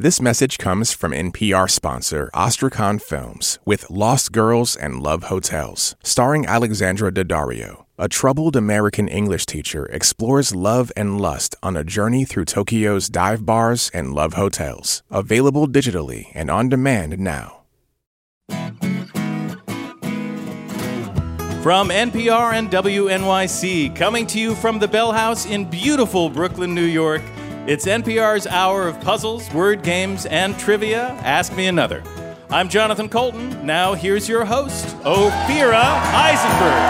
This message comes from NPR sponsor Ostrakhan Films with Lost Girls and Love Hotels, starring Alexandra Daddario. A troubled American English teacher explores love and lust on a journey through Tokyo's dive bars and love hotels. Available digitally and on demand now. From NPR and WNYC, coming to you from the Bell House in beautiful Brooklyn, New York, it's NPR's hour of puzzles, word games, and trivia. Ask me another. I'm Jonathan Coulton. Now, here's your host, Ophira Eisenberg.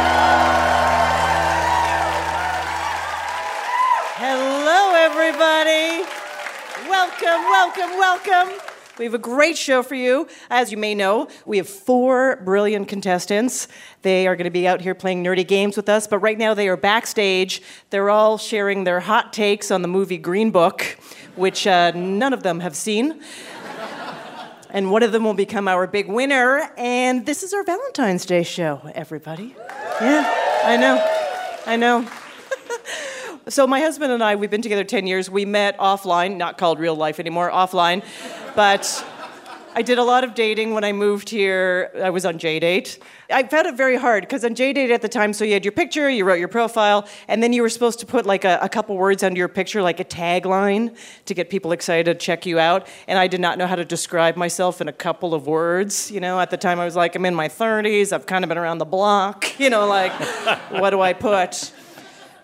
Hello, everybody. Welcome, welcome, welcome. We have a great show for you. As you may know, we have four brilliant contestants. They are going to be out here playing nerdy games with us, but right now they are backstage. They're all sharing their hot takes on the movie Green Book, which uh, none of them have seen. and one of them will become our big winner. And this is our Valentine's Day show, everybody. Yeah, I know. I know. so my husband and I, we've been together 10 years. We met offline, not called real life anymore, offline. But I did a lot of dating when I moved here. I was on JDate. I found it very hard because on JDate at the time, so you had your picture, you wrote your profile, and then you were supposed to put like a, a, couple words under your picture, like a tagline, to get people excited to check you out. And I did not know how to describe myself in a couple of words. You know, at the time I was like, I'm in my 30s, I've kind of been around the block. You know, like, what do I put?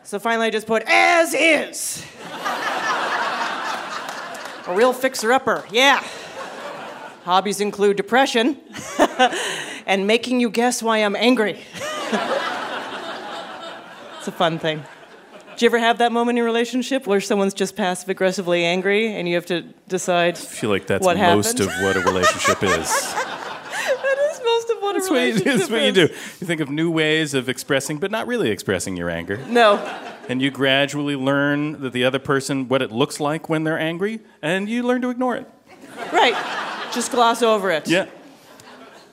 So finally I just put as is. A real fixer upper, yeah. Hobbies include depression and making you guess why I'm angry. it's a fun thing. Do you ever have that moment in your relationship where someone's just passive aggressively angry and you have to decide? I feel like that's most happened? of what a relationship is. that is most of what That's what, you, that's what you do. You think of new ways of expressing, but not really expressing your anger. No. And you gradually learn that the other person, what it looks like when they're angry, and you learn to ignore it. Right. Just gloss over it. Yeah.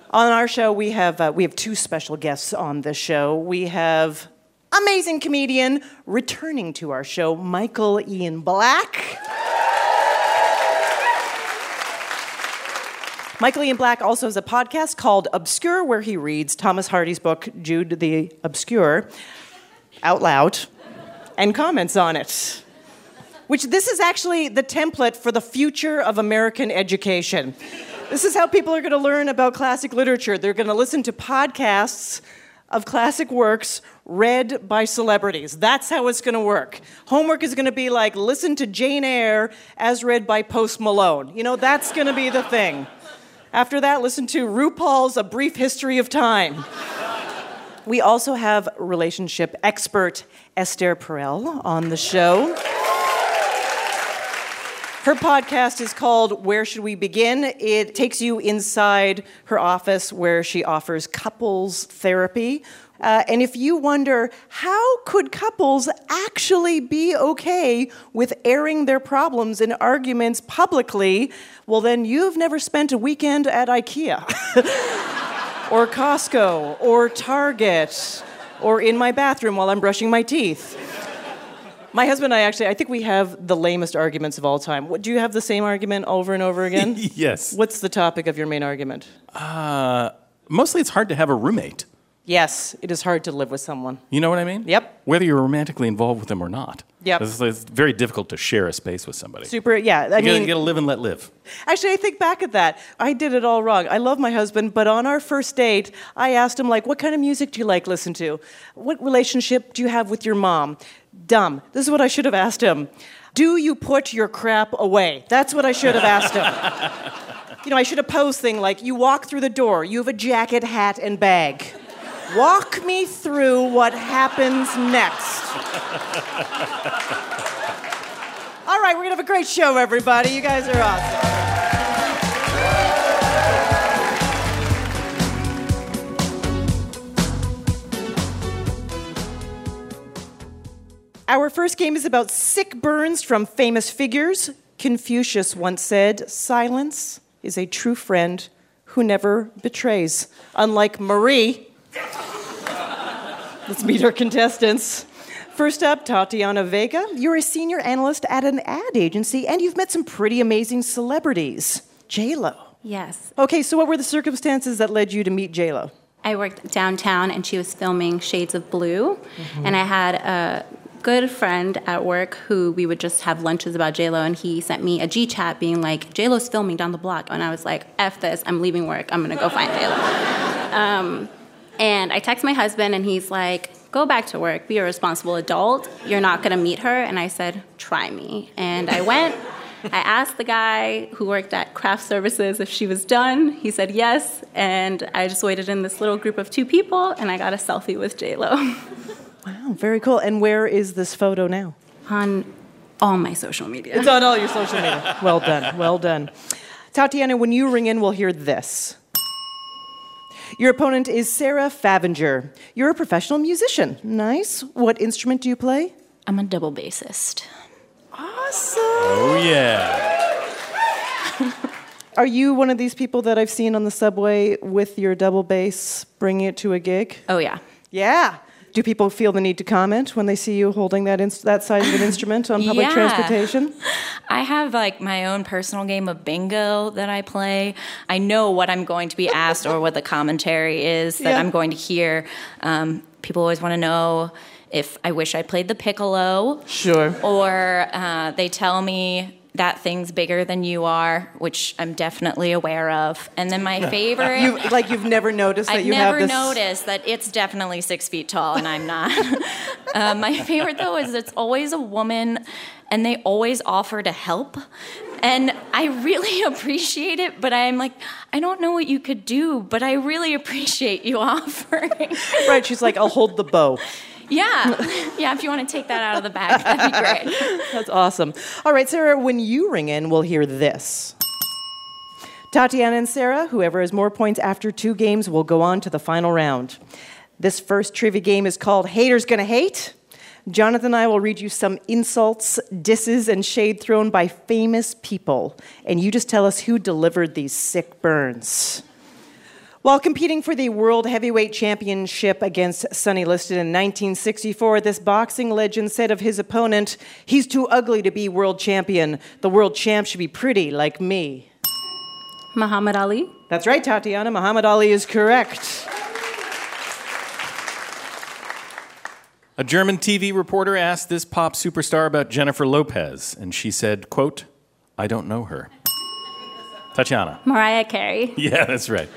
On our show, we have uh, we have two special guests on this show. We have amazing comedian returning to our show, Michael Ian Black. Michael Ian Black also has a podcast called Obscure, where he reads Thomas Hardy's book, Jude the Obscure, out loud and comments on it. Which this is actually the template for the future of American education. This is how people are going to learn about classic literature. They're going to listen to podcasts of classic works read by celebrities. That's how it's going to work. Homework is going to be like listen to Jane Eyre as read by Post Malone. You know, that's going to be the thing. After that, listen to RuPaul's A Brief History of Time. We also have relationship expert Esther Perel on the show. Her podcast is called Where Should We Begin? It takes you inside her office where she offers couples therapy. Uh, and if you wonder, how could couples actually be okay with airing their problems and arguments publicly? Well, then you've never spent a weekend at IKEA, or Costco, or Target, or in my bathroom while I'm brushing my teeth. My husband and I actually, I think we have the lamest arguments of all time. What, do you have the same argument over and over again? yes. What's the topic of your main argument? Uh, mostly it's hard to have a roommate. Yes, it is hard to live with someone. You know what I mean? Yep. Whether you're romantically involved with them or not. Yep. It's, it's very difficult to share a space with somebody. Super, yeah. I you, gotta, mean, you gotta live and let live. actually, I think back at that. I did it all wrong. I love my husband, but on our first date, I asked him, like, what kind of music do you like listen to? What relationship do you have with your mom? Dumb. This is what I should have asked him. Do you put your crap away? That's what I should have asked him. you know, I should have posed thing like, you walk through the door, you have a jacket, hat, and bag. Walk me through what happens next. All right, we're gonna have a great show, everybody. You guys are awesome. Our first game is about sick burns from famous figures. Confucius once said, Silence is a true friend who never betrays. Unlike Marie, let's meet our contestants. First up, Tatiana Vega. You're a senior analyst at an ad agency, and you've met some pretty amazing celebrities. J Lo. Yes. Okay, so what were the circumstances that led you to meet J Lo? I worked downtown and she was filming Shades of Blue. Mm-hmm. And I had a good friend at work who we would just have lunches about JLo and he sent me a G chat being like, JLo's filming down the block. And I was like, F this, I'm leaving work, I'm gonna go find JLo. um, and I text my husband and he's like, go back to work, be a responsible adult. You're not gonna meet her. And I said, try me. And I went. I asked the guy who worked at craft services if she was done. He said yes, and I just waited in this little group of two people, and I got a selfie with J Lo. Wow, very cool. And where is this photo now? On all my social media. It's on all your social media. Well done. Well done. Tatiana, when you ring in, we'll hear this. Your opponent is Sarah Favinger. You're a professional musician. Nice. What instrument do you play? I'm a double bassist. Awesome. Oh, yeah. Are you one of these people that I've seen on the subway with your double bass bringing it to a gig? Oh, yeah. Yeah. Do people feel the need to comment when they see you holding that ins- that size of an instrument on public yeah. transportation? I have like my own personal game of bingo that I play. I know what I'm going to be asked or what the commentary is that Yeah. I'm going to hear. Um, people always want to know if I wish I played the piccolo, Sure. or uh, they tell me that thing's bigger than you are, which I'm definitely aware of. And then my favorite. You like you've never noticed that I've you never have this. noticed that it's definitely six feet tall and I'm not. uh, my favorite though is it's always a woman and they always offer to help. And I really appreciate it, but I'm like, I don't know what you could do, but I really appreciate you offering. Right. She's like, I'll hold the bow. Yeah. Yeah, if you want to take that out of the bag, that'd be great. That's awesome. All right, Sarah, when you ring in, we'll hear this. Tatiana and Sarah, whoever has more points after two games will go on to the final round. This first trivia game is called Haters Gonna Hate. Jonathan and I will read you some insults, disses, and shade thrown by famous people, and you just tell us who delivered these sick burns. While competing for the World Heavyweight Championship against Sonny Liston in 1964, this boxing legend said of his opponent, He's too ugly to be world champion. The world champ should be pretty like me. Muhammad Ali. That's right, Tatiana. Muhammad Ali is correct. A German TV reporter asked this pop superstar about Jennifer Lopez, and she said, quote, I don't know her. Tatiana. Mariah Carey. Yeah, that's right.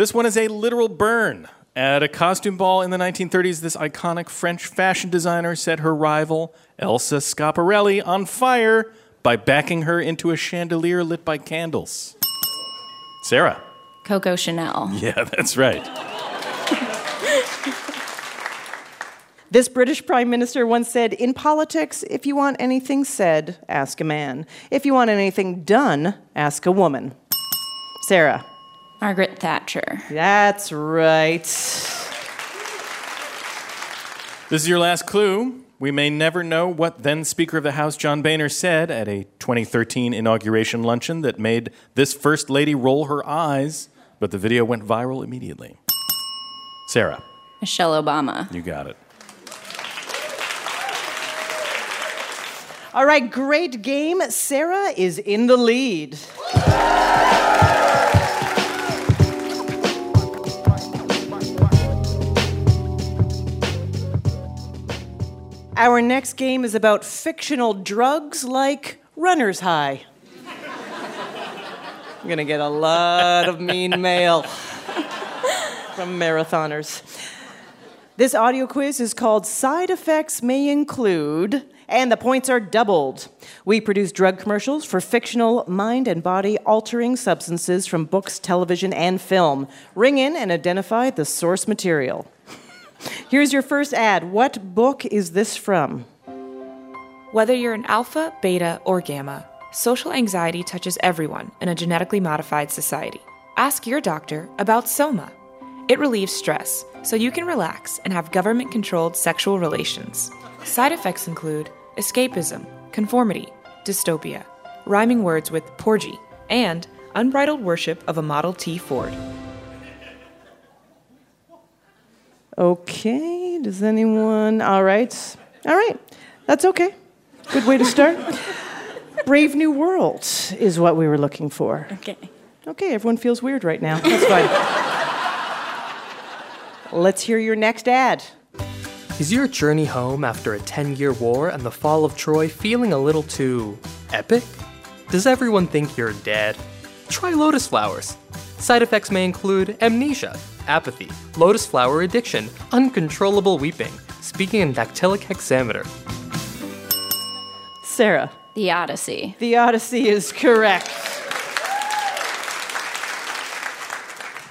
This one is a literal burn. At a costume ball in the 1930s, this iconic French fashion designer set her rival, Elsa Schiaparelli, on fire by backing her into a chandelier lit by candles. Sarah. Coco Chanel. Yeah, that's right. This British Prime Minister once said In politics, if you want anything said, ask a man. If you want anything done, ask a woman. Sarah. Margaret Thatcher. That's right. This is your last clue. We may never know what then Speaker of the House John Boehner said at a 2013 inauguration luncheon that made this First Lady roll her eyes, but the video went viral immediately. Sarah, Michelle Obama. you got it. All right, great game. Sarah is in the lead. Our next game is about fictional drugs like runner's high. I'm gonna get a lot of mean mail from marathoners. This audio quiz is called Side Effects May Include, and the points are doubled. We produce drug commercials for fictional, mind and body altering substances from books, television, and film. Ring in and identify the source material. Here's your first ad. What book is this from? Whether you're an alpha, beta, or gamma, social anxiety touches everyone in a genetically modified society. Ask your doctor about Soma. It relieves stress so you can relax and have government controlled sexual relations. Side effects include escapism, conformity, dystopia, rhyming words with porgy, and unbridled worship of a Model T Ford. Okay, does anyone? All right. All right. That's okay. Good way to start. Brave New World is what we were looking for. Okay. Okay, everyone feels weird right now. That's fine. Let's hear your next ad. Is your journey home after a 10 year war and the fall of Troy feeling a little too epic? Does everyone think you're dead? Try lotus flowers. Side effects may include amnesia, apathy, lotus flower addiction, uncontrollable weeping, speaking in dactylic hexameter. Sarah, The Odyssey. the Odyssey is correct.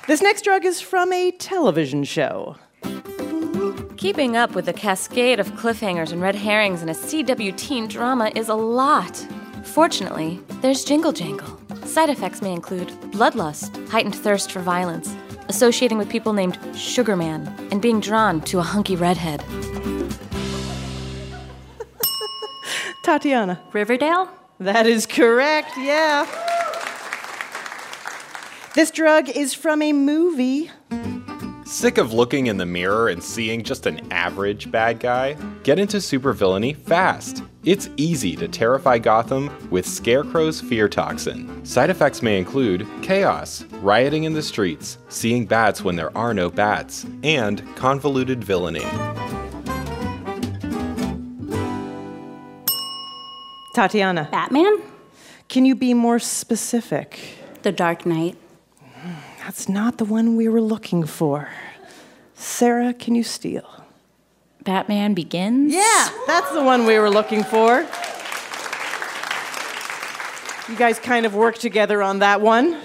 This next drug is from a television show. Keeping up with the cascade of cliffhangers and red herrings in a CW teen drama is a lot. Fortunately, there's Jingle Jangle. Side effects may include bloodlust, heightened thirst for violence, associating with people named Sugarman, and being drawn to a hunky redhead. Tatiana. Riverdale? That is correct, yeah. This drug is from a movie. Sick of looking in the mirror and seeing just an average bad guy? Get into supervillainy fast. It's easy to terrify Gotham with Scarecrow's fear toxin. Side effects may include chaos, rioting in the streets, seeing bats when there are no bats, and convoluted villainy. Tatiana, Batman? can you be more specific? The Dark Knight. That's not the one we were looking for. Sarah, can you steal? Batman Begins? Yeah, that's the one we were looking for. You guys kind of worked together on that one.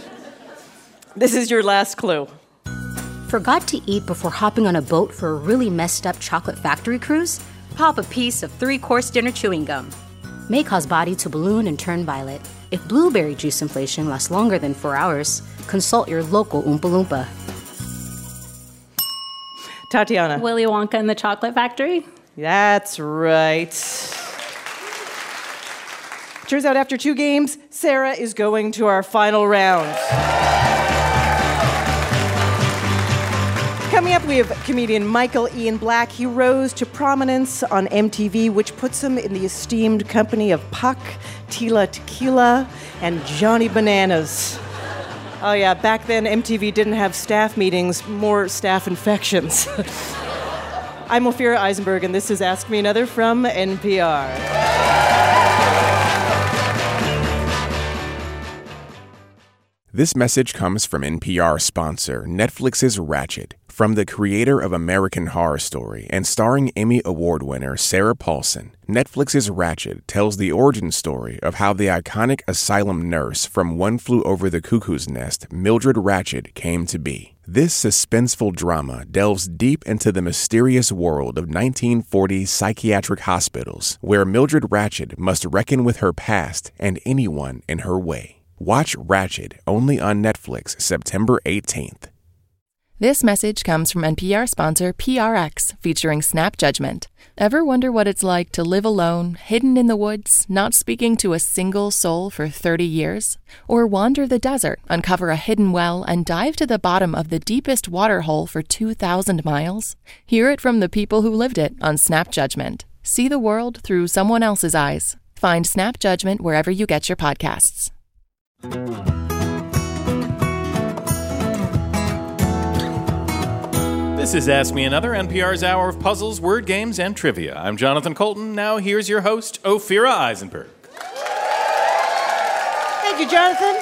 This is your last clue. Forgot to eat before hopping on a boat for a really messed up chocolate factory cruise? Pop a piece of three course dinner chewing gum. May cause body to balloon and turn violet. If blueberry juice inflation lasts longer than four hours, consult your local Oompa Loompa. Tatiana. Willy Wonka and the Chocolate Factory? That's right. Turns out after two games, Sarah is going to our final round. Coming up, we have comedian Michael Ian Black. He rose to prominence on MTV, which puts him in the esteemed company of Puck, Tila Tequila, and Johnny Bananas. Oh, yeah, back then MTV didn't have staff meetings, more staff infections. I'm Ophira Eisenberg, and this is Ask Me Another from NPR. This message comes from NPR sponsor Netflix's Ratched. From the creator of American Horror Story and starring Emmy Award winner Sarah Paulson, Netflix's Ratched tells the origin story of how the iconic asylum nurse from One Flew Over the Cuckoo's Nest, Mildred Ratched, came to be. This suspenseful drama delves deep into the mysterious world of 1940s psychiatric hospitals, where Mildred Ratched must reckon with her past and anyone in her way. Watch Ratched only on Netflix September 18th. This message comes from NPR sponsor PRX, featuring Snap Judgment. Ever wonder what it's like to live alone, hidden in the woods, not speaking to a single soul for 30 years? Or wander the desert, uncover a hidden well, and dive to the bottom of the deepest water hole for 2,000 miles? Hear it from the people who lived it on Snap Judgment. See the world through someone else's eyes. Find Snap Judgment wherever you get your podcasts. This is Ask Me Another, NPR's hour of puzzles, word games, and trivia. I'm Jonathan Coulton. Now here's your host, Ophira Eisenberg. Thank you, Jonathan.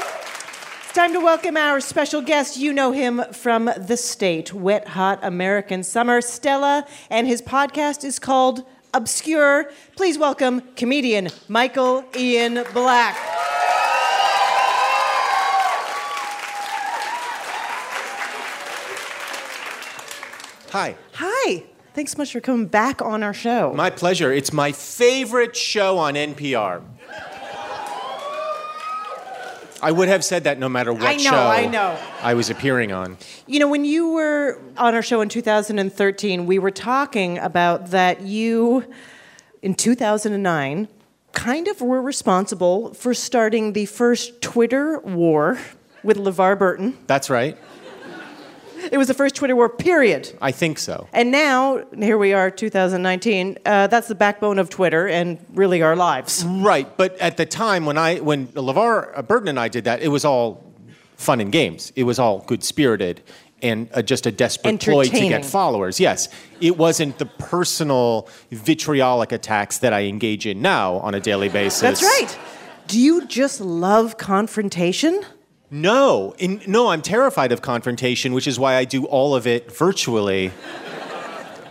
It's time to welcome our special guest. You know him from the state, Wet Hot American Summer, Stella, and his podcast is called Obscure. Please welcome comedian Michael Ian Black. Hi. Hi. Thanks so much for coming back on our show. My pleasure. It's my favorite show on NPR. I would have said that no matter what I know, show I know. I was appearing on. You know, when you were on our show in 2013, we were talking about that you, in 2009, kind of were responsible for starting the first Twitter war with LeVar Burton. That's right. It was the first Twitter war, period. I think so. And now, here we are, 2019. Uh, that's the backbone of Twitter and really our lives. Right, but at the time when I when LeVar uh, Burton and I did that, it was all fun and games. It was all good spirited and uh, just a desperate ploy to get followers. Yes, it wasn't the personal vitriolic attacks that I engage in now on a daily basis. That's right. Do you just love confrontation? No, in, no, I'm terrified of confrontation, which is why I do all of it virtually.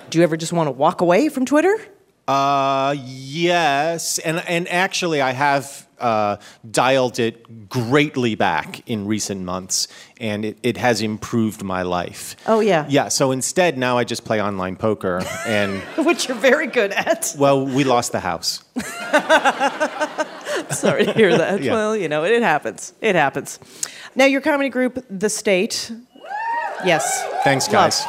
Do you ever just want to walk away from Twitter? Uh, yes, and and actually, I have uh, dialed it greatly back in recent months, and it, it has improved my life. Oh, yeah. Yeah. So instead, now I just play online poker, and Which you're very good at. well, we lost the house. Sorry to hear that. Yeah. Well, you know, it, happens. It happens. Now, your comedy group, The State. Yes. Thanks, Love. guys.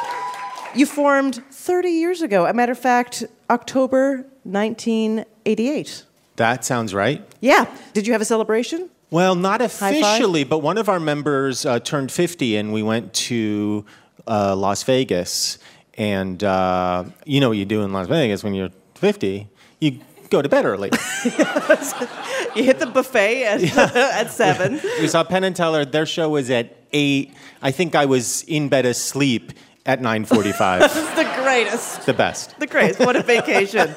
You formed 30 years ago. A matter of fact, October 1988. That sounds right. Yeah. Did you have a celebration? Well, not officially, but one of our members uh, turned 50 and we went to uh, Las Vegas. And uh, you know what you do in Las Vegas when you're 50? You go to bed early. You hit the buffet at, at 7. we saw Penn and Teller. Their show was at 8. I think I was in bed asleep at 9.45. this is the greatest. the best. The greatest. What a vacation.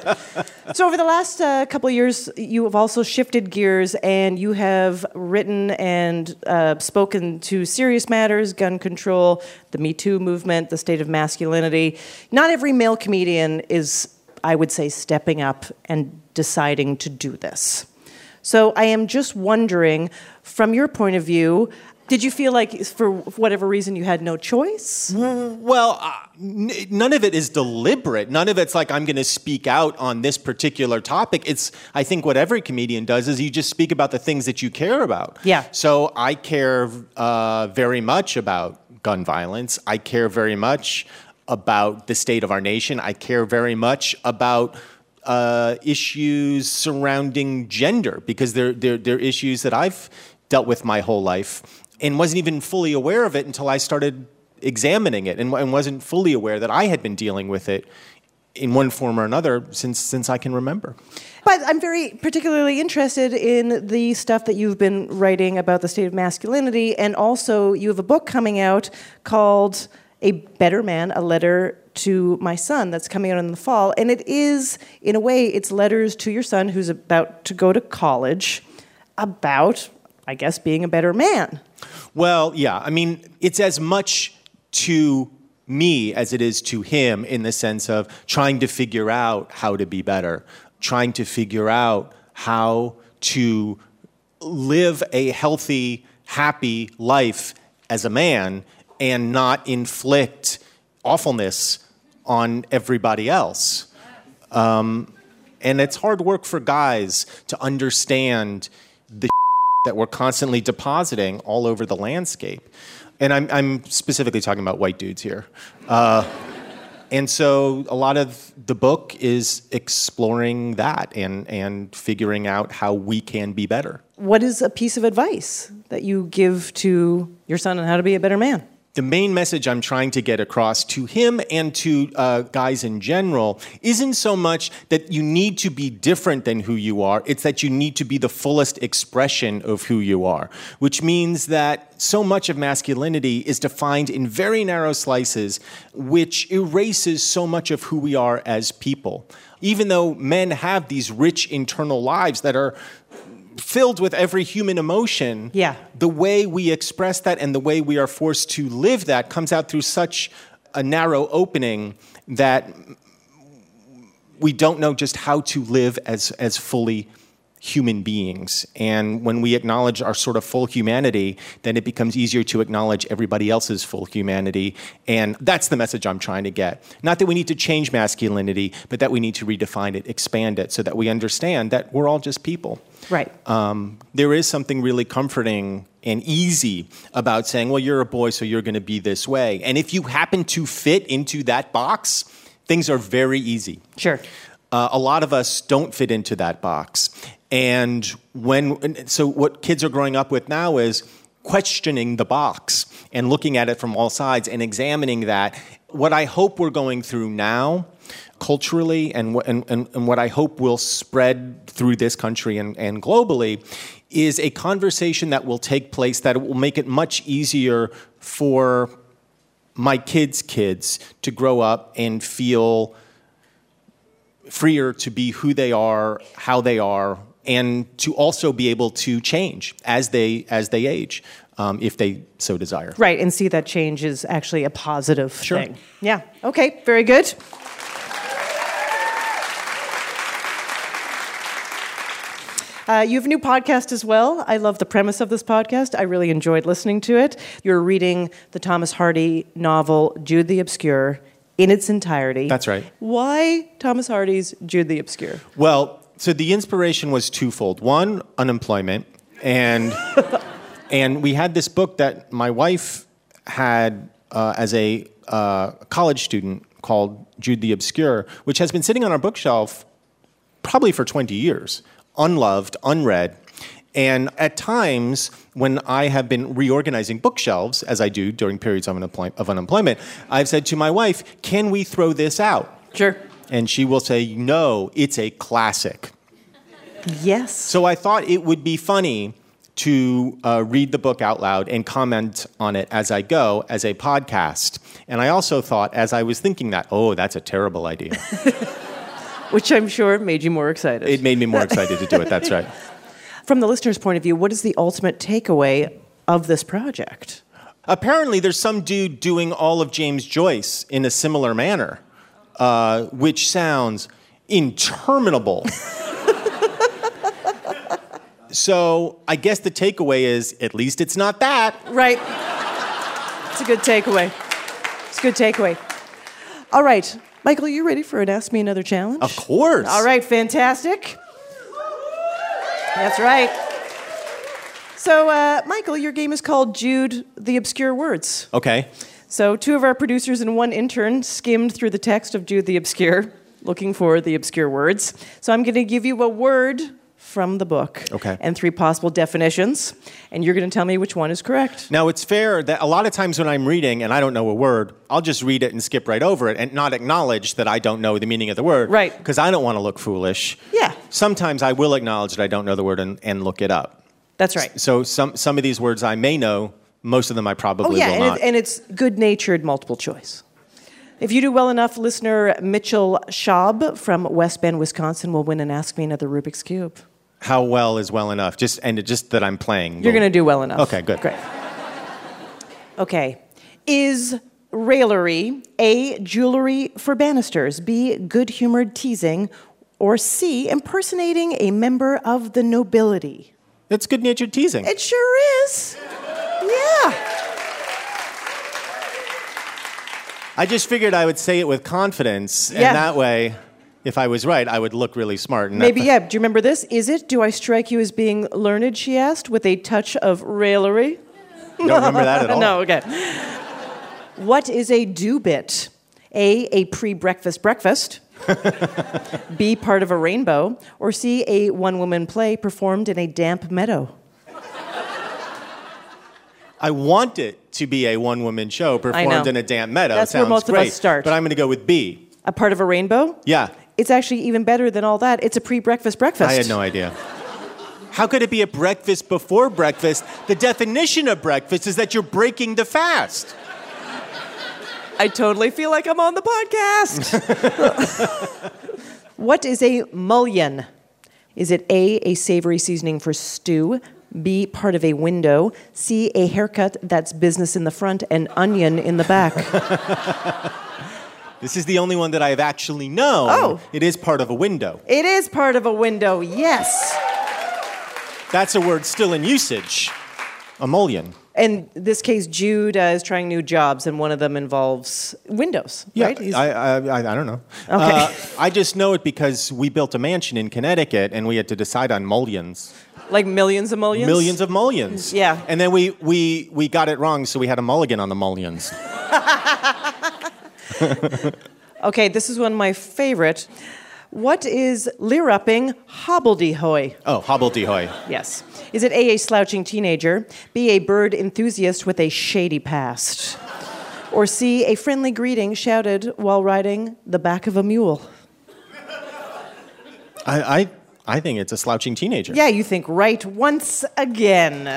so, over the last uh, couple of years, you have also shifted gears and you have written and uh, spoken to serious matters gun control, the Me Too movement, the state of masculinity. Not every male comedian is, I would say, stepping up and deciding to do this. So, I am just wondering, from your point of view, did you feel like, for whatever reason, you had no choice? Well, uh, n- none of it is deliberate. None of it's like I'm going to speak out on this particular topic. It's I think what every comedian does is you just speak about the things that you care about. Yeah. So I care uh, very much about gun violence. I care very much about the state of our nation. I care very much about uh, issues surrounding gender because they're, they're, they're issues that I've dealt with my whole life and wasn't even fully aware of it until I started examining it and, and wasn't fully aware that I had been dealing with it in one form or another since, since I can remember. But I'm very particularly interested in the stuff that you've been writing about the state of masculinity, and also you have a book coming out called A Better Man, A Letter to My Son that's coming out in the fall. And it is, in a way, it's letters to your son who's about to go to college about, I guess, being a better man. Well, yeah. I mean, it's as much to me as it is to him in the sense of trying to figure out how to be better, trying to figure out how to live a healthy, happy life as a man and not inflict awfulness on everybody else. Um, and it's hard work for guys to understand the that we're constantly depositing all over the landscape. And I'm, I'm specifically talking about white dudes here. Uh, and so a lot of the book is exploring that and, and figuring out how we can be better. What is a piece of advice that you give to your son on how to be a better man? The main message I'm trying to get across to him and to uh, guys in general isn't so much that you need to be different than who you are, it's that you need to be the fullest expression of who you are, which means that so much of masculinity is defined in very narrow slices, which erases so much of who we are as people. Even though men have these rich internal lives that are filled with every human emotion, Yeah. the way we express that and the way we are forced to live that comes out through such a narrow opening that we don't know just how to live as, as fully human beings. And when we acknowledge our sort of full humanity, then it becomes easier to acknowledge everybody else's full humanity. And that's the message I'm trying to get. Not that we need to change masculinity, but that we need to redefine it, expand it, so that we understand that we're all just people. Right. Um, there is something really comforting and easy about saying, well, you're a boy, so you're going to be this way. And if you happen to fit into that box, things are very easy. Sure. Uh, a lot of us don't fit into that box. And when, so what kids are growing up with now is questioning the box and looking at it from all sides and examining that. What I hope we're going through now culturally and, and, and, and what I hope will spread through this country and, and globally is a conversation that will take place that will make it much easier for my kids' kids to grow up and feel freer to be who they are, how they are, and to also be able to change as they as they age, um, if they so desire. Right, and see that change is actually a positive Sure. thing. Yeah. Okay. Very good. Uh, you have a new podcast as well. I love the premise of this podcast. I really enjoyed listening to it. You're reading the Thomas Hardy novel Jude the Obscure in its entirety. That's right. Why Thomas Hardy's Jude the Obscure? Well, so the inspiration was twofold. One, unemployment, and and we had this book that my wife had uh, as a uh, college student called Jude the Obscure, which has been sitting on our bookshelf probably for 20 years, unloved, unread. And at times, when I have been reorganizing bookshelves, as I do during periods of, unemploy- of unemployment, I've said to my wife, Can we throw this out? Sure. And she will say, No, it's a classic. Yes. So I thought it would be funny to uh, read the book out loud and comment on it as I go as a podcast. And I also thought, as I was thinking that, oh, that's a terrible idea. Which I'm sure made you more excited. it made me more excited to do it. That's right. From the listener's point of view, what is the ultimate takeaway of this project? Apparently, there's some dude doing all of James Joyce in a similar manner, uh, which sounds interminable. so I guess the takeaway is at least it's not that. Right. It's a good takeaway. It's a good takeaway. All right. Michael, are you ready for an Ask Me Another challenge? Of course. All right, fantastic. That's right. So, uh, Michael, your game is called Jude the Obscure Words. Okay. So, two of our producers and one intern skimmed through the text of Jude the Obscure, looking for the obscure words. So, I'm going to give you a word from the book Okay. and three possible definitions, and you're going to tell me which one is correct. Now, it's fair that a lot of times when I'm reading and I don't know a word, I'll just read it and skip right over it and not acknowledge that I don't know the meaning of the word. Right. Because I don't want to look foolish. Yeah. Sometimes I will acknowledge that I don't know the word and, and look it up. That's right. So some, some of these words I may know, most of them I probably Oh, yeah, will and, not. it, and it's good natured multiple choice. If you do well enough, listener Mitchell Schaub from West Bend, Wisconsin will win and ask me another Rubik's Cube. How well is well enough? Just and it, just that I'm playing. You're going to do well enough. Okay, good. Great. Okay. Is raillery A, jewelry for banisters, B, good humored teasing, or C, impersonating a member of the nobility? It's good natured teasing. It sure is. Yeah. I just figured I would say it with confidence, Yeah. and that way, if I was right, I would look really smart. And Maybe, yeah. Do you remember this? Is it, do I strike you as being learned, she asked, with a touch of raillery? Don't remember that at all. no, okay. What is a dew-bit? A, a pre breakfast breakfast. B, part of a rainbow. Or C, a one woman play performed in a damp meadow. I want it to be a one woman show performed in a damp meadow. That's where Sounds most of us start. But I'm going to go with B. A part of a rainbow? Yeah. It's actually even better than all that. It's a pre breakfast breakfast. I had no idea. How could it be a breakfast before breakfast? The definition of breakfast is that you're breaking the fast. I totally feel like I'm on the podcast. what is a mullion? Is it A, a savory seasoning for stew? B, part of a window? C, a haircut that's business in the front and onion in the back? This is the only one that I have actually known. Oh. It is part of a window. it is part of a window, yes. That's a word still in usage. Emulsion. In this case, Jude uh, is trying new jobs, and one of them involves windows, Yeah, right? He's- I, I, I, I don't know. Okay. Uh, I just know it because we built a mansion in Connecticut and we had to decide on mullions. like millions of mullions? Millions of mullions. Yeah. And then we, we, we got it wrong, so we had a mulligan on the mullions. Okay, this is one of my favorite. what is leer-upping hobbledehoy? Oh, hobbledehoy. Yes. Is it A, a slouching teenager, B, a bird enthusiast with a shady past, or C, a friendly greeting shouted while riding the back of a mule? I, I, I think it's a slouching teenager. Yeah, you think right once again.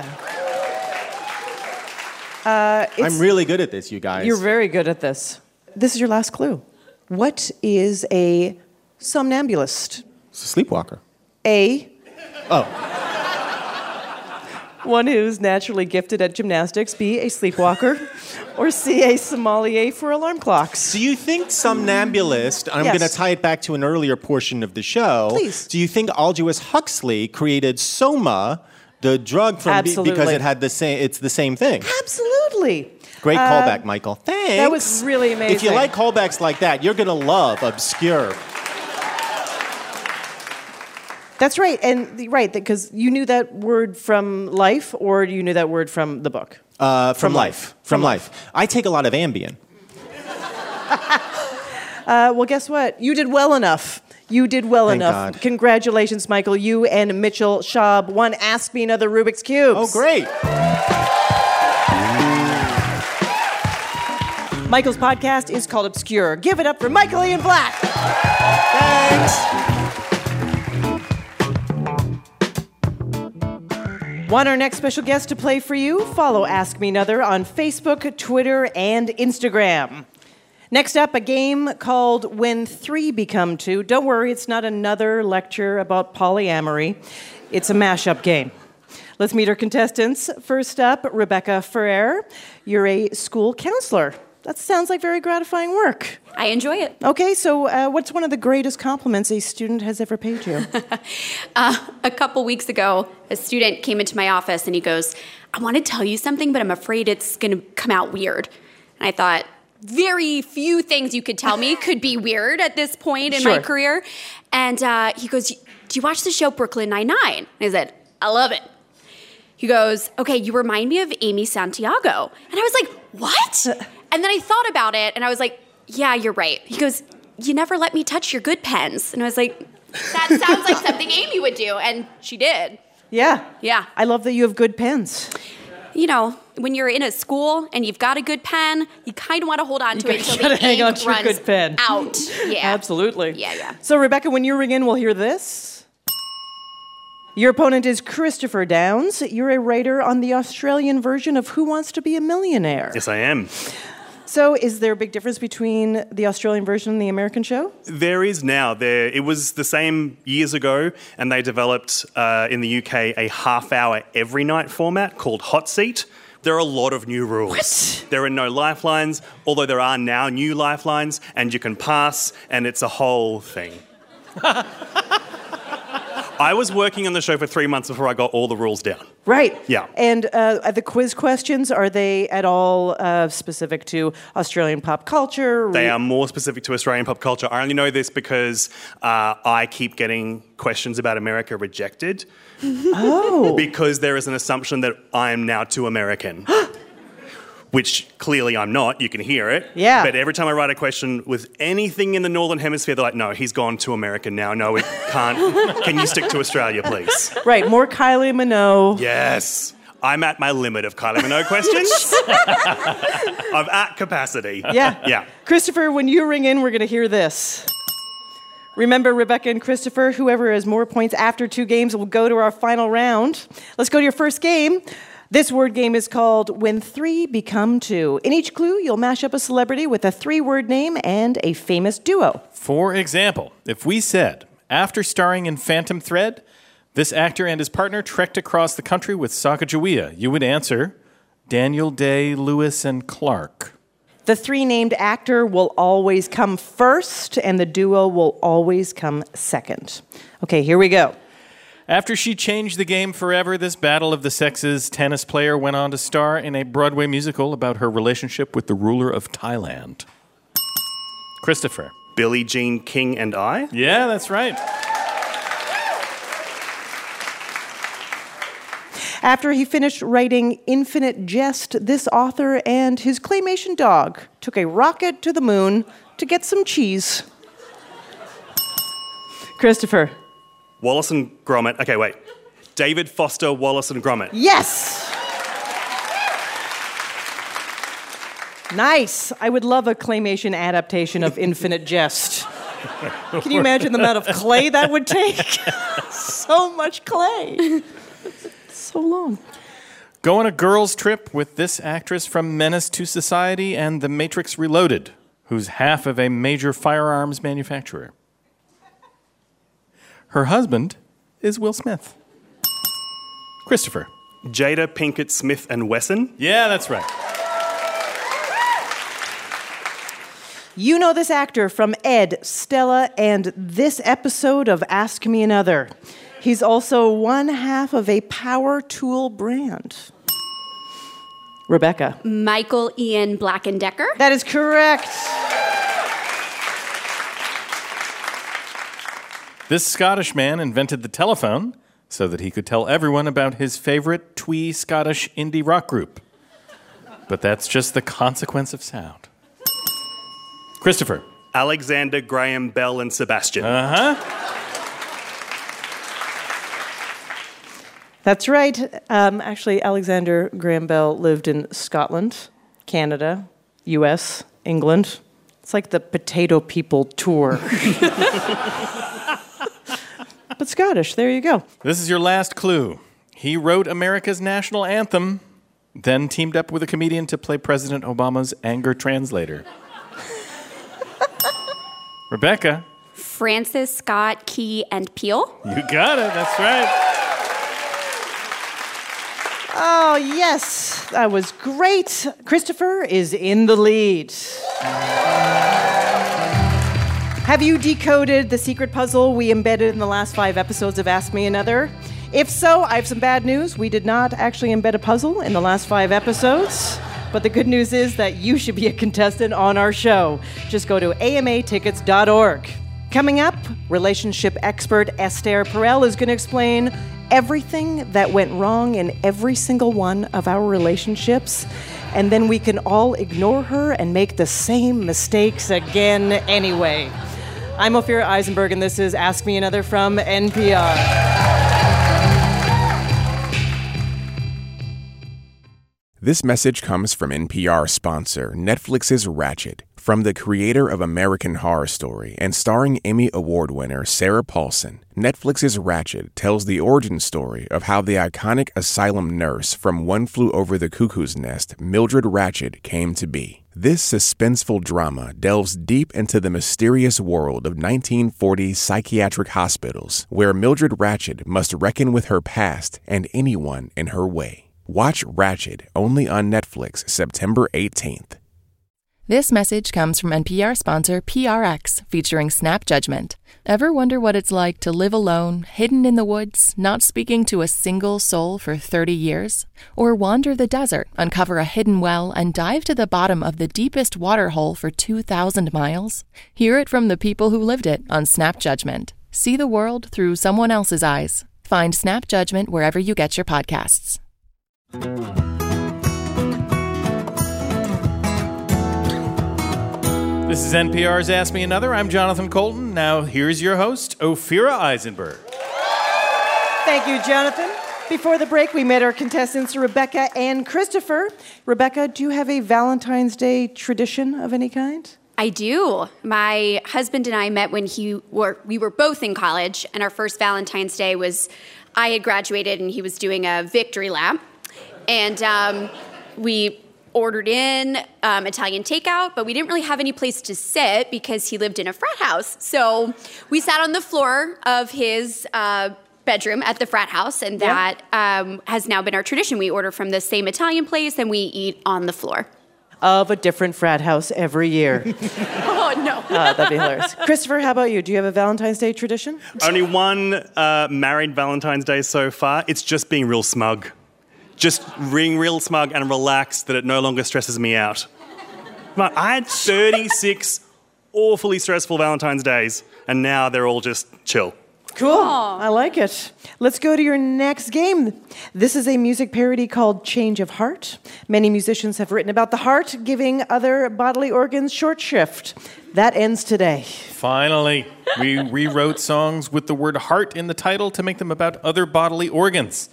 Uh, it's- I'm really good at this, you guys. You're very good at this. This is your last clue. What is a somnambulist? It's a sleepwalker. A. Oh. One who's naturally gifted at gymnastics. B. A sleepwalker. or C. A sommelier for alarm clocks. Do you think somnambulist, I'm Yes. going to tie it back to an earlier portion of the show. Please. Do you think Aldous Huxley created Soma, the drug from be- because it had the same it's the same thing? Absolutely. Great Uh, callback, Michael. Thanks. That was really amazing. If you like callbacks like that, you're going to love Obscure. That's right, and right because you knew that word from life, or you knew that word from the book. Uh, from, From life. life. From From life. I take a lot of Ambien. Uh, well, guess what? You did well enough. You did well Thank enough. God. Congratulations, Michael. You and Mitchell Schaub won Ask Me Another Rubik's Cube. Oh, great. Michael's podcast is called Obscure. Give it up for Michael Ian Black. Thanks. Want our next special guest to play for you? Follow Ask Me Another on Facebook, Twitter, and Instagram. Next up, a game called When Three Become Two. Don't worry, it's not another lecture about polyamory, it's a mashup game. Let's meet our contestants. First up, Rebecca Ferrer. You're a school counselor. That sounds like very gratifying work. I enjoy it. Okay, so uh, what's one of the greatest compliments a student has ever paid you? Uh, a couple weeks ago, a student came into my office and he goes, I want to tell you something, but I'm afraid it's going to come out weird. And I thought, very few things you could tell me could be weird at this point in my Sure. career. And uh, he goes, Do you watch the show Brooklyn Nine-Nine? And I said, I love it. He goes, Okay, you remind me of Amy Santiago. And I was like, What? And then I thought about it and I was like, Yeah, you're right. He goes, You never let me touch your good pens. And I was like, That sounds like something Amy would do. And she did. yeah. Yeah. I love that you have good pens. You know, when you're in a school and you've got a good pen, you kind of want to hold on to it until gotta the hang ink on to your runs good pen. out. Yeah. Absolutely. Yeah, yeah. So, Rebecca, when you ring in, we'll hear this. Your opponent is Christopher Downs. You're a writer on the Australian version of Who Wants to Be a Millionaire. Yes, I am. So, is there a big difference between the Australian version and the American show? There is now. There, it was the same years ago, and they developed uh, in the UK a half-hour every night format called Hot Seat. There are a lot of new rules. There are no lifelines, although there are now new lifelines, and you can pass, and it's a whole thing. I was working on the show for three months before I got all the rules down. Right. Yeah. And uh, the quiz questions, are they at all uh, specific to Australian pop culture? They are more specific to Australian pop culture. I only know this because uh, I keep getting questions about America rejected. Oh. because there is an assumption that I am now too American. Which clearly I'm not, you can hear it. Yeah. But every time I write a question with anything in the Northern Hemisphere, they're like, no, he's gone to America now. No, it can't. can you stick to Australia, please? Right, more Kylie Minogue. Yes. I'm at my limit of Kylie Minogue questions. I'm at capacity. Yeah. Yeah. Christopher, when you ring in, we're going to hear this. Remember, Rebecca and Christopher, whoever has more points after two games will go to our final round. Let's go to your first game. This word game is called When Three Become Two. In each clue, you'll mash up a celebrity with a three word name and a famous duo. For example, if we said, after starring in Phantom Thread, this actor and his partner trekked across the country with Sacagawea, you would answer Daniel Day, Lewis, and Clark. The three named actor will always come first, and the duo will always come second. Okay, here we go. After she changed the game forever, this battle of the sexes tennis player went on to star in a Broadway musical about her relationship with the ruler of Thailand. Christopher. Billie Jean King and I? Yeah, that's right. After he finished writing Infinite Jest, this author and his claymation dog took a rocket to the moon to get some cheese. Christopher. Wallace and Gromit. Okay, wait. David Foster Wallace and Gromit. Yes! Nice. I would love a claymation adaptation of Infinite Jest. Can you imagine the amount of clay that would take? so much clay. So long. Go on a girls' trip with this actress from Menace to Society and The Matrix Reloaded, who's half of a major firearms manufacturer. Her husband is Will Smith. Christopher. Jada Pinkett Smith and Wesson. Yeah, that's right. You know this actor from Ed, Stella, and this episode of Ask Me Another. He's also one half of a power tool brand. Rebecca. Michael Ian Black and Decker. That is correct. This Scottish man invented the telephone so that he could tell everyone about his favorite twee Scottish indie rock group. But that's just the consequence of sound. Christopher. Alexander Graham Bell and Sebastian. Uh huh. That's right. Um, actually, Alexander Graham Bell lived in Scotland, Canada, US, England. It's like the Potato People tour. but Scottish, there you go. This is your last clue. He wrote America's national anthem, then teamed up with a comedian to play President Obama's anger translator. Rebecca. Francis Scott Key and Peel. You got it. That's right. Oh, yes, that was great. Christopher is in the lead. Have you decoded the secret puzzle we embedded in the last five episodes of Ask Me Another? If so, I have some bad news. We did not actually embed a puzzle in the last five episodes. But the good news is that you should be a contestant on our show. Just go to amatickets.org. Coming up, relationship expert Esther Perel is going to explain everything that went wrong in every single one of our relationships. And then we can all ignore her and make the same mistakes again anyway. I'm Ophira Eisenberg, and this is Ask Me Another from NPR. This message comes from NPR sponsor Netflix's Ratched. From the creator of American Horror Story and starring Emmy Award winner Sarah Paulson, Netflix's Ratched tells the origin story of how the iconic asylum nurse from One Flew Over the Cuckoo's Nest, Mildred Ratched, came to be. This suspenseful drama delves deep into the mysterious world of 1940s psychiatric hospitals, where Mildred Ratched must reckon with her past and anyone in her way. Watch Ratched only on Netflix September 18th. This message comes from NPR sponsor PRX, featuring Snap Judgment. Ever wonder what it's like to live alone, hidden in the woods, not speaking to a single soul for 30 years? Or wander the desert, uncover a hidden well, and dive to the bottom of the deepest water hole for 2,000 miles? Hear it from the people who lived it on Snap Judgment. See the world through someone else's eyes. Find Snap Judgment wherever you get your podcasts. This is NPR's Ask Me Another. I'm Jonathan Coulton. Now, here's your host, Ophira Eisenberg. Thank you, Jonathan. Before the break, we met our contestants, Rebecca and Christopher. Rebecca, do you have a Valentine's Day tradition of any kind? I do. My husband and I met when he were we were both in college, and our first Valentine's Day was I had graduated and he was doing a victory lap, and um, we ordered in um, Italian takeout, but we didn't really have any place to sit because he lived in a frat house. So we sat on the floor of his. Uh, bedroom at the frat house, and that um, has now been our tradition. We order from the same Italian place and we eat on the floor. Of a different frat house every year. oh, no. Ah, that'd be hilarious. Christopher, how about you? Do you have a Valentine's Day tradition? Only one uh, married Valentine's Day so far. It's just being real smug. Just being real smug and relaxed that it no longer stresses me out. But I had 36 awfully stressful Valentine's Days, and now they're all just chill. Cool. I like it. Let's go to your next game. This is a music parody called Change of Heart. Many musicians have written about the heart giving other bodily organs short shrift. That ends today. Finally, we rewrote songs with the word heart in the title to make them about other bodily organs.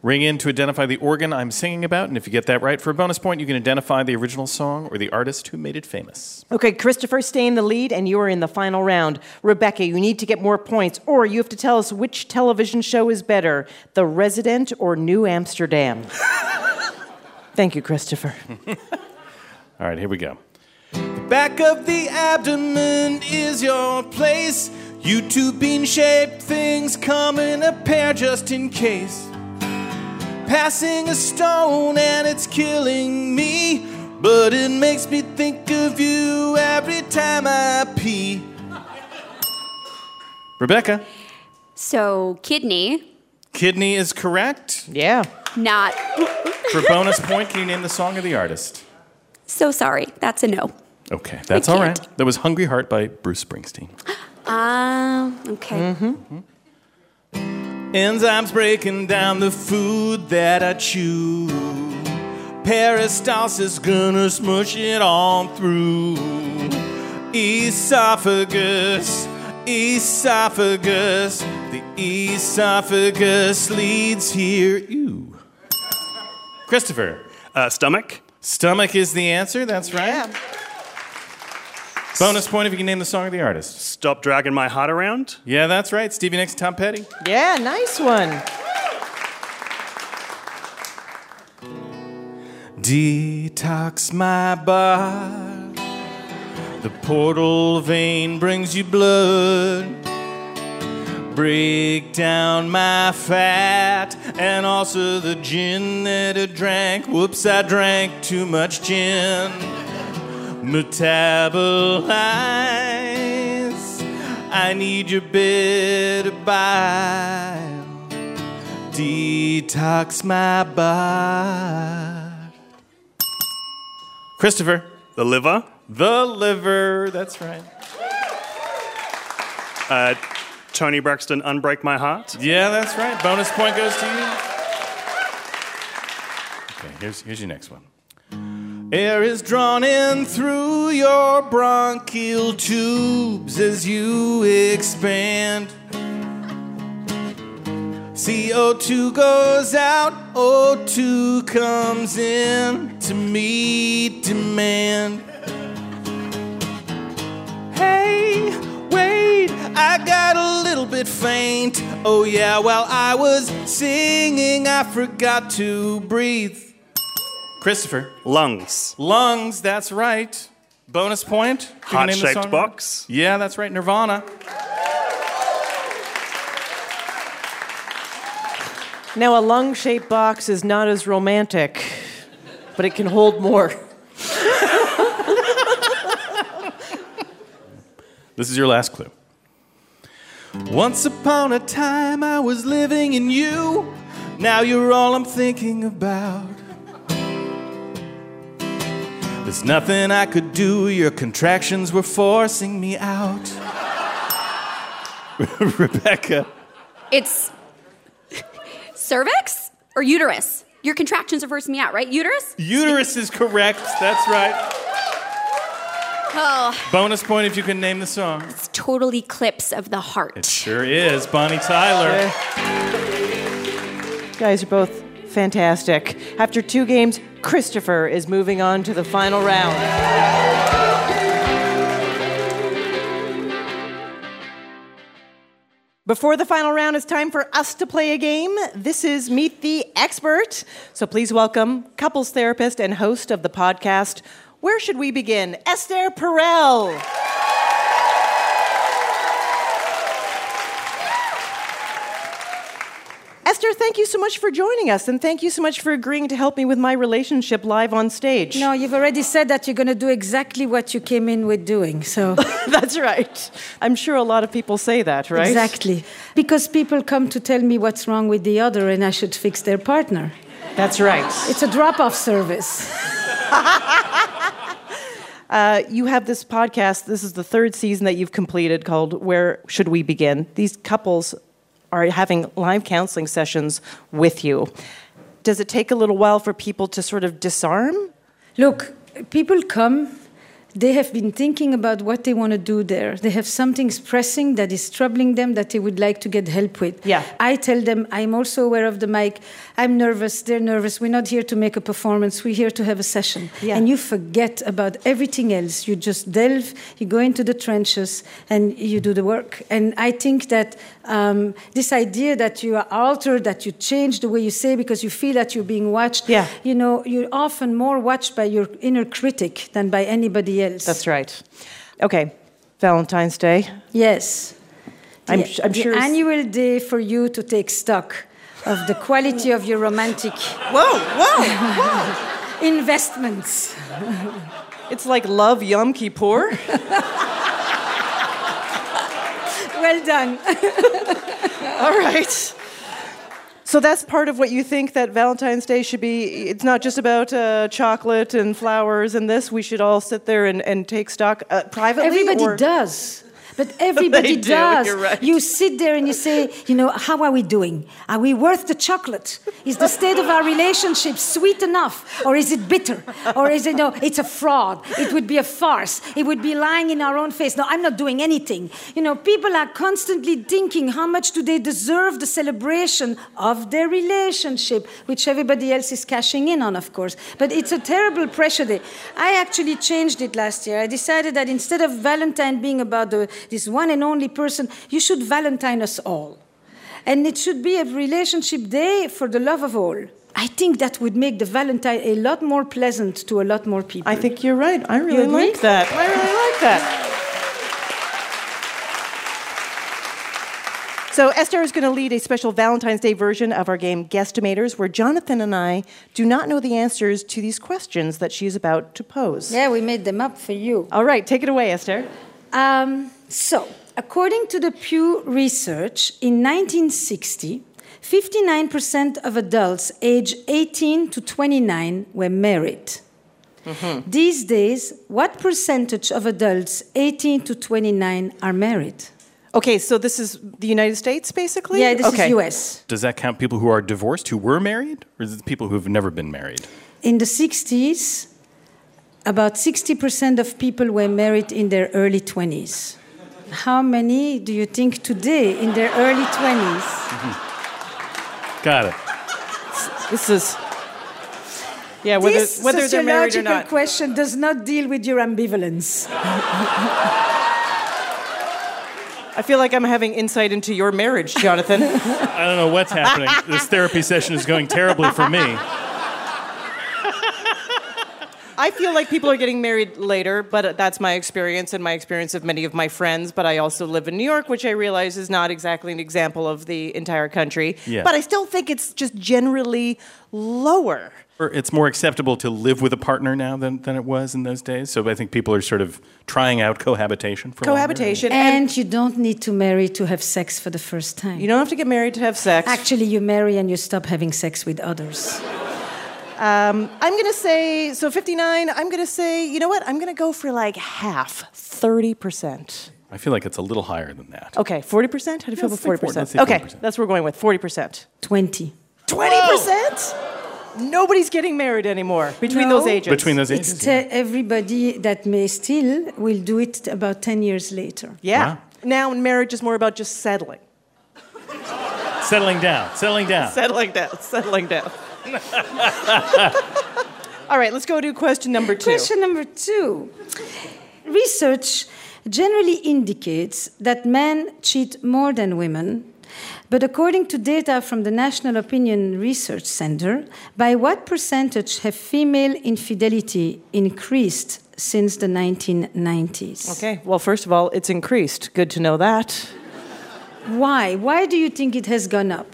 Ring in to identify the organ I'm singing about, and if you get that right for a bonus point, you can identify the original song or the artist who made it famous. Okay, Christopher, stay in the lead, and you are in the final round. Rebecca, you need to get more points, or you have to tell us which television show is better The Resident or New Amsterdam. Thank you, Christopher. All right, here we go. The back of the abdomen is your place. You two bean shaped things come in a pair just in case. Passing a stone and it's killing me, but it makes me think of you every time I pee. Rebecca, So, kidney, kidney is correct. Yeah. not. For bonus point, can you name the song of the artist? So sorry. That's a no. Okay, that's all right. That was Hungry Heart by Bruce Springsteen. Ah, okay. Enzymes breaking down the food that I chew. Peristalsis gonna smush it on through. Esophagus, esophagus. The esophagus leads here. Ew. Christopher. Uh, stomach. Stomach is the answer. That's right. Bonus point if you can name the song or the artist. Stop dragging my heart around. Yeah, that's right. Stevie Nicks, Tom Petty. Yeah, nice one. Detox my body. The portal vein brings you blood. Break down my fat and also the gin that I drank. Whoops, I drank too much gin. Metabolize. I need your bitter bile. Detox my body. Christopher. The liver. The liver. That's right. Uh, Toni Braxton, Unbreak My Heart. Yeah, that's right. Bonus point goes to you. Okay, here's, here's your next one. Air is drawn in through your bronchial tubes as you expand. CO2 goes out, O2 comes in to meet demand. Hey, wait, I got a little bit faint. Oh, yeah, while I was singing, I forgot to breathe. Christopher. Lungs. Lungs, that's right. Bonus point. You can name the Heart-shaped song? box. Yeah, that's right. Nirvana. Now, a lung shaped box is not as romantic, but it can hold more. This is your last clue. Once upon a time, I was living in you. Now you're all I'm thinking about. There's nothing I could do, your contractions were forcing me out. Rebecca. It's cervix or uterus? Your contractions are forcing me out, right? Uterus? Uterus is correct. That's right. Oh, Bonus point if you can name the song. it's total eclipse of the heart. It sure is. Bonnie Tyler. You guys are both fantastic. After two games, Christopher is moving on to the final round. Before the final round, it's time for us to play a game. This is Meet the Expert. So please welcome couples therapist and host of the podcast. Where should we begin? Esther Perel. Esther, thank you so much for joining us, and thank you so much for agreeing to help me with my relationship live on stage. No, you've already said that you're going to do exactly what you came in with doing. So That's right. I'm sure a lot of people say that, right? exactly, because people come to tell me what's wrong with the other, and I should fix their partner. That's right. It's a drop-off service. Uh, you have this podcast. This is the third season that you've completed called Where Should We Begin? These couples are having live counseling sessions with you. Does it take a little while for people to sort of disarm? Look, people come, they have been thinking about what they want to do there. They have something pressing that is troubling them that they would like to get help with. Yeah. I tell them, I'm also aware of the mic. I'm nervous, they're nervous. We're not here to make a performance, we're here to have a session. Yeah. And you forget about everything else. You just delve, you go into the trenches, and you do the work. And I think that um, this idea that you are altered, that you change the way you say because you feel that you're being watched, Yeah. you know, you're often more watched by your inner critic than by anybody else. That's right. Okay, Valentine's Day. Yes. I'm, The- I'm the annual day for you to take stock of the quality of your romantic. Whoa, whoa, Investments. It's like love Yom Kippur. Well done. All right. So that's part of what you think that Valentine's Day should be. It's not just about uh, chocolate and flowers and this. We should all sit there and, and take stock uh, privately. Everybody or- does. But everybody do, does. right. You sit there and you say, you know, how are we doing? Are we worth the chocolate? Is the state of our relationship sweet enough? Or is it bitter? Or is it, no, it's a fraud. It would be a farce. It would be lying in our own face. No, I'm not doing anything. You know, people are constantly thinking how much do they deserve the celebration of their relationship, which everybody else is cashing in on, of course. But it's a terrible pressure day. I actually changed it last year. I decided that instead of Valentine being about the, this one and only person, you should Valentine us all. And it should be a relationship day for the love of all. I think that would make the Valentine a lot more pleasant to a lot more people. I think you're right. I really You like that. I really like that. So Esther is going to lead a special Valentine's Day version of our game Guesstimators, where Jonathan and I do not know the answers to these questions that she's about to pose. Yeah, we made them up for you. All right, take it away, Esther. Um, so, according to the Pew Research, in 1960, 59% of adults aged 18 to 29 were married. Mm-hmm. These days, what percentage of adults 18 to 29 are married? Okay, so this is the United States, basically? Yeah, this okay. is US. Does that count people who are divorced who were married, or is it people who've never been married? In the 60s, about 60% of people were married in their early 20s. How many do you think today in their early 20s? Got it. This is. Yeah, whether, this whether they're married or sociological not. question does not deal with your ambivalence. I feel like I'm having insight into your marriage, Jonathan. I don't know what's happening. this therapy session is going terribly for me. I feel like people are getting married later, but that's my experience and my experience of many of my friends. But I also live in New York, which I realize is not exactly an example of the entire country. Yeah. But I still think it's just generally lower. It's more acceptable to live with a partner now than, than it was in those days. So I think people are sort of trying out cohabitation for longer. Cohabitation. And you don't need to marry to have sex for the first time. You don't have to get married to have sex. Actually, you marry and you stop having sex with others. Um, I'm going to say, so 59, I'm going to say, you know what? I'm going to go for like half, 30%. I feel like it's a little higher than that. Okay, 40%? How do you feel about say four- 40%? let's say okay, that's what we're going with 40%. 20. 20%? Nobody's getting married anymore between No. those ages. Between those It's ages. te- everybody that may still will do it about 10 years later. Yeah. Wow. Now marriage is more about just settling. Settling down, settling down. Settling down, settling down. All right, let's go to question number two. Question number two. Research generally indicates that men cheat more than women, but according to data from the National Opinion Research Center, by what percentage have female infidelity increased since the 1990s? Okay, well, first of all, it's increased. Good to know that. Why? Why do you think it has gone up?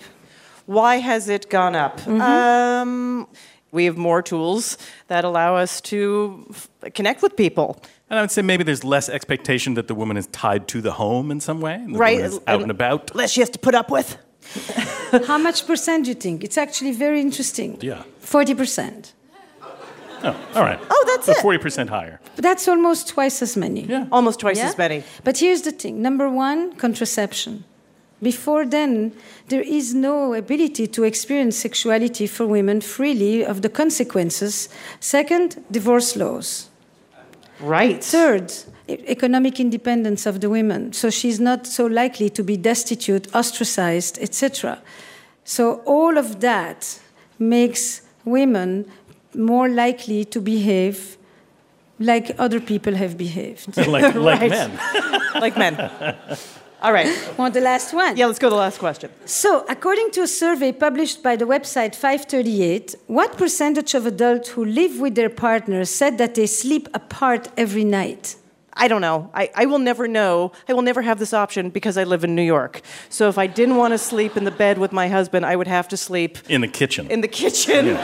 Why has it gone up? Mm-hmm. Um, we have more tools that allow us to f- connect with people. And I would say maybe there's less expectation that the woman is tied to the home in some way. and the Right, woman is and- out and about. Less she has to put up with. How much percent do you think? It's actually very interesting. Yeah. 40%. Oh, all right. Oh, that's so it. 40% higher. But that's almost twice as many. Yeah. Almost twice Yeah? as many. But here's the thing number one, contraception. Before then, there is no ability to experience sexuality for women freely of the consequences. Second, divorce laws. Right. Third, economic independence of the women. So she's not so likely to be destitute, ostracized, etc. So all of that makes women more likely to behave like other people have behaved. like, like Right. men. like men. All right. Want the last one? Yeah, let's go to the last question. So, according to a survey published by the website 538, what percentage of adults who live with their partners said that they sleep apart every night? I don't know. I, I will never know. I will never have this option because I live in New York. So if I didn't want to sleep in the bed with my husband, I would have to sleep In the kitchen. in the kitchen.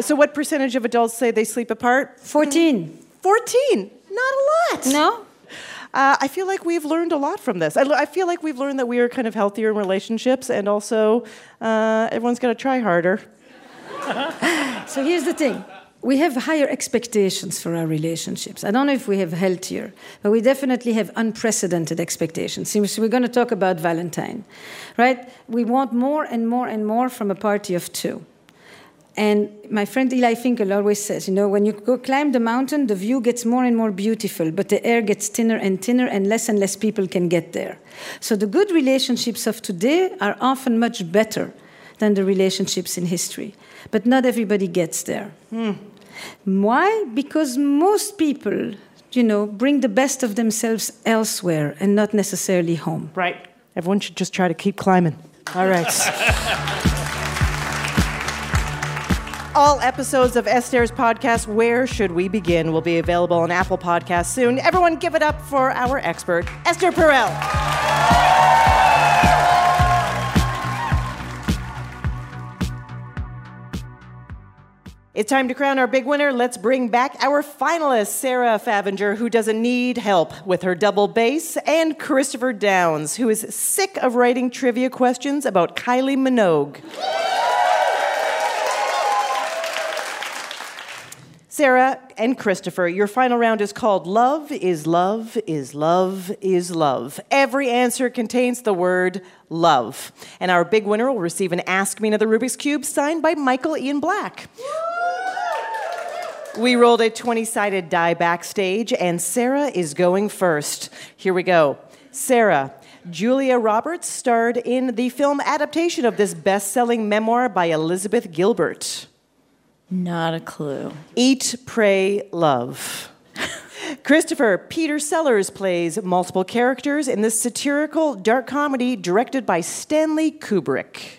So what percentage of adults say they sleep apart? 14. 14. Not a lot. No? Uh, I feel like we've learned a lot from this. I feel like we've learned that we are kind of healthier in relationships, and also uh, everyone's got to try harder. So, here's the thing we have higher expectations for our relationships. I don't know if we have healthier, but we definitely have unprecedented expectations. So we're going to talk about Valentine, right? We want more and more and more from a party of two. And my friend Eli Finkel always says, you know, when you go climb the mountain, the view gets more and more beautiful, but the air gets thinner and thinner, and less and less people can get there. So the good relationships of today are often much better than the relationships in history. But not everybody gets there. Hmm. Why? Because most people, you know, bring the best of themselves elsewhere and not necessarily home. Right. Everyone should just try to keep climbing. All right. All episodes of Esther's podcast, Where Should We Begin, will be available on Apple Podcasts soon. Everyone give it up for our expert, Esther Perel. It's time to crown our big winner. Let's bring back our finalist, Sarah Favinger, who doesn't need help with her double bass, and Christopher Downs, who is sick of writing trivia questions about Kylie Minogue. Sarah and Christopher, your final round is called Love is Love is Love is Love. Every answer contains the word love. And our big winner will receive an Ask Me Another Rubik's Cube signed by Michael Ian Black. We rolled a 20 sided die backstage, and Sarah is going first. Here we go. Sarah, Julia Roberts starred in the film adaptation of this best selling memoir by Elizabeth Gilbert. Not a clue. Eat, Pray, Love. Christopher Peter Sellers plays multiple characters in this satirical dark comedy directed by Stanley Kubrick.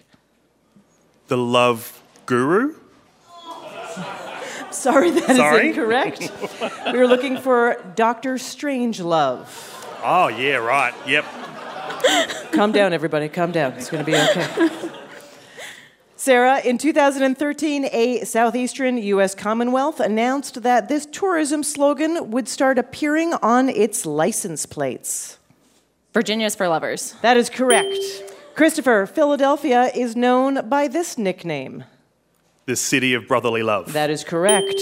The Love Guru? Sorry, that is Sorry? incorrect. we were looking for Doctor Strange Love. Oh, yeah, right. Yep. Calm down, everybody. Calm down. It's going to be okay. Sarah, in 2013, a southeastern U.S. Commonwealth announced that this tourism slogan would start appearing on its license plates. Virginia's for lovers. That is correct. Christopher, Philadelphia is known by this nickname. The City of Brotherly Love. That is correct.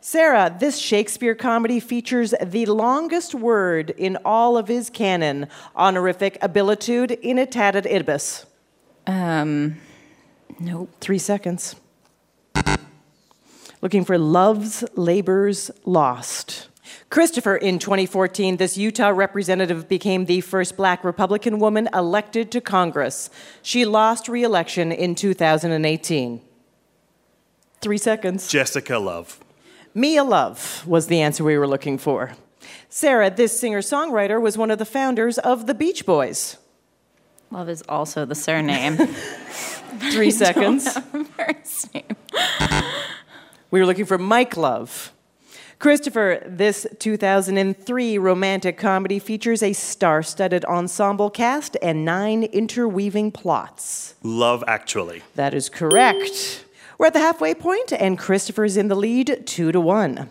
Sarah, this Shakespeare comedy features the longest word in all of his canon, honorificabilitudinitatibus. Um, nope. Three seconds. Looking for Love's Labors Lost. Christopher, in 2014, this Utah representative became the first black Republican woman elected to Congress. She lost re election in 2018. Three seconds. Jessica Love. Mia Love was the answer we were looking for. Sarah, this singer songwriter, was one of the founders of the Beach Boys. Love is also the surname. Three seconds. Don't have a first name. We were looking for Mike Love. Christopher, this 2003 romantic comedy features a star studded ensemble cast and nine interweaving plots. Love Actually. That is correct. We're at the halfway point, and Christopher's in the lead, two to one.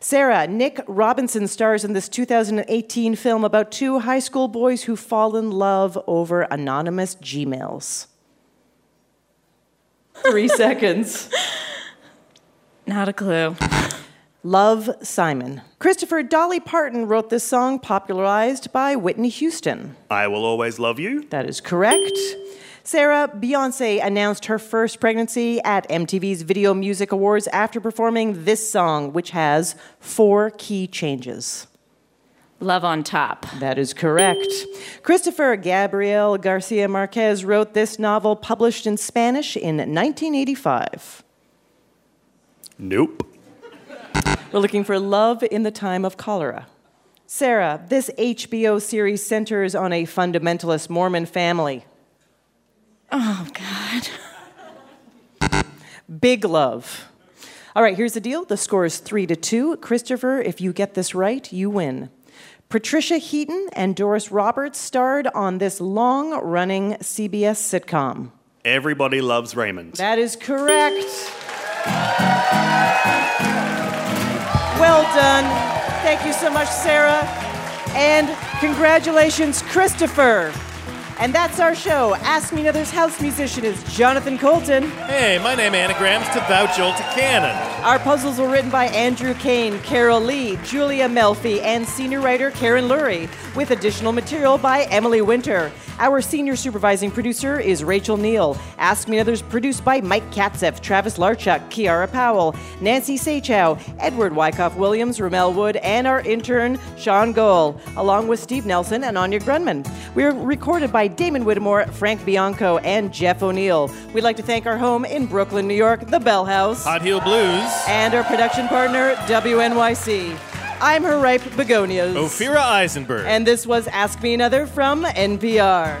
Sarah, Nick Robinson stars in this 2018 film about two high school boys who fall in love over anonymous Gmails. Three seconds. Not a clue. Love Simon. Christopher Dolly Parton wrote this song, popularized by Whitney Houston. I will always love you. That is correct. Sarah, Beyonce announced her first pregnancy at MTV's Video Music Awards after performing this song, which has four key changes. Love on top. That is correct. Christopher Gabriel Garcia Marquez wrote this novel, published in Spanish in 1985. Nope. We're looking for love in the time of cholera. Sarah, this HBO series centers on a fundamentalist Mormon family. Oh, God. Big love. All right, here's the deal. The score is three to two. Christopher, if you get this right, you win. Patricia Heaton and Doris Roberts starred on this long running CBS sitcom. Everybody loves Raymond. That is correct. Well done. Thank you so much, Sarah. And congratulations, Christopher. And that's our show. Ask Me Another's house musician is Jonathan Coulton. Hey, my name anagrams to Jolt to Cannon. Our puzzles were written by Andrew Kane, Carol Lee, Julia Melfi, and senior writer Karen Lurie, with additional material by Emily Winter. Our senior supervising producer is Rachel Neal. Ask Me Another's produced by Mike Katzif, Travis Larchuk, Kiara Powell, Nancy Saechao, Edward Wyckoff Williams, Rommel Wood, and our intern, Sean Goal, along with Steve Nelson and Anya Grundmann. We're recorded by Damon Whittemore, Frank Bianco, and Jeff O'Neill. We'd like to thank our home in Brooklyn, New York, the Bell House. Hot Heel Blues. And our production partner, WNYC. I'm her ripe begonias. Ophira Eisenberg. And this was Ask Me Another from NPR.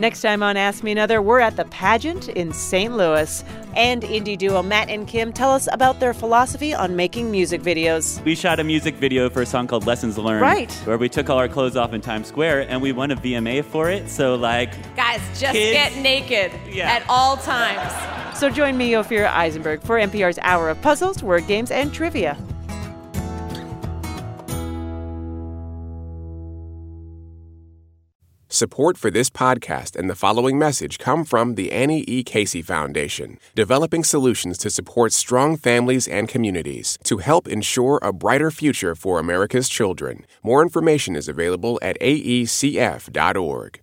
Next time on Ask Me Another, we're at the pageant in St. Louis. And indie duo Matt and Kim tell us about their philosophy on making music videos. We shot a music video for a song called Lessons Learned. Right. Where we took all our clothes off in Times Square and we won a VMA for it. So, like, Guys, just Kids. get naked Yeah. at all times. So join me, Ophira Eisenberg, for NPR's Hour of Puzzles, Word Games, and Trivia. Support for this podcast and the following message come from the Annie E. Casey Foundation, developing solutions to support strong families and communities to help ensure a brighter future for America's children. More information is available at aecf.org.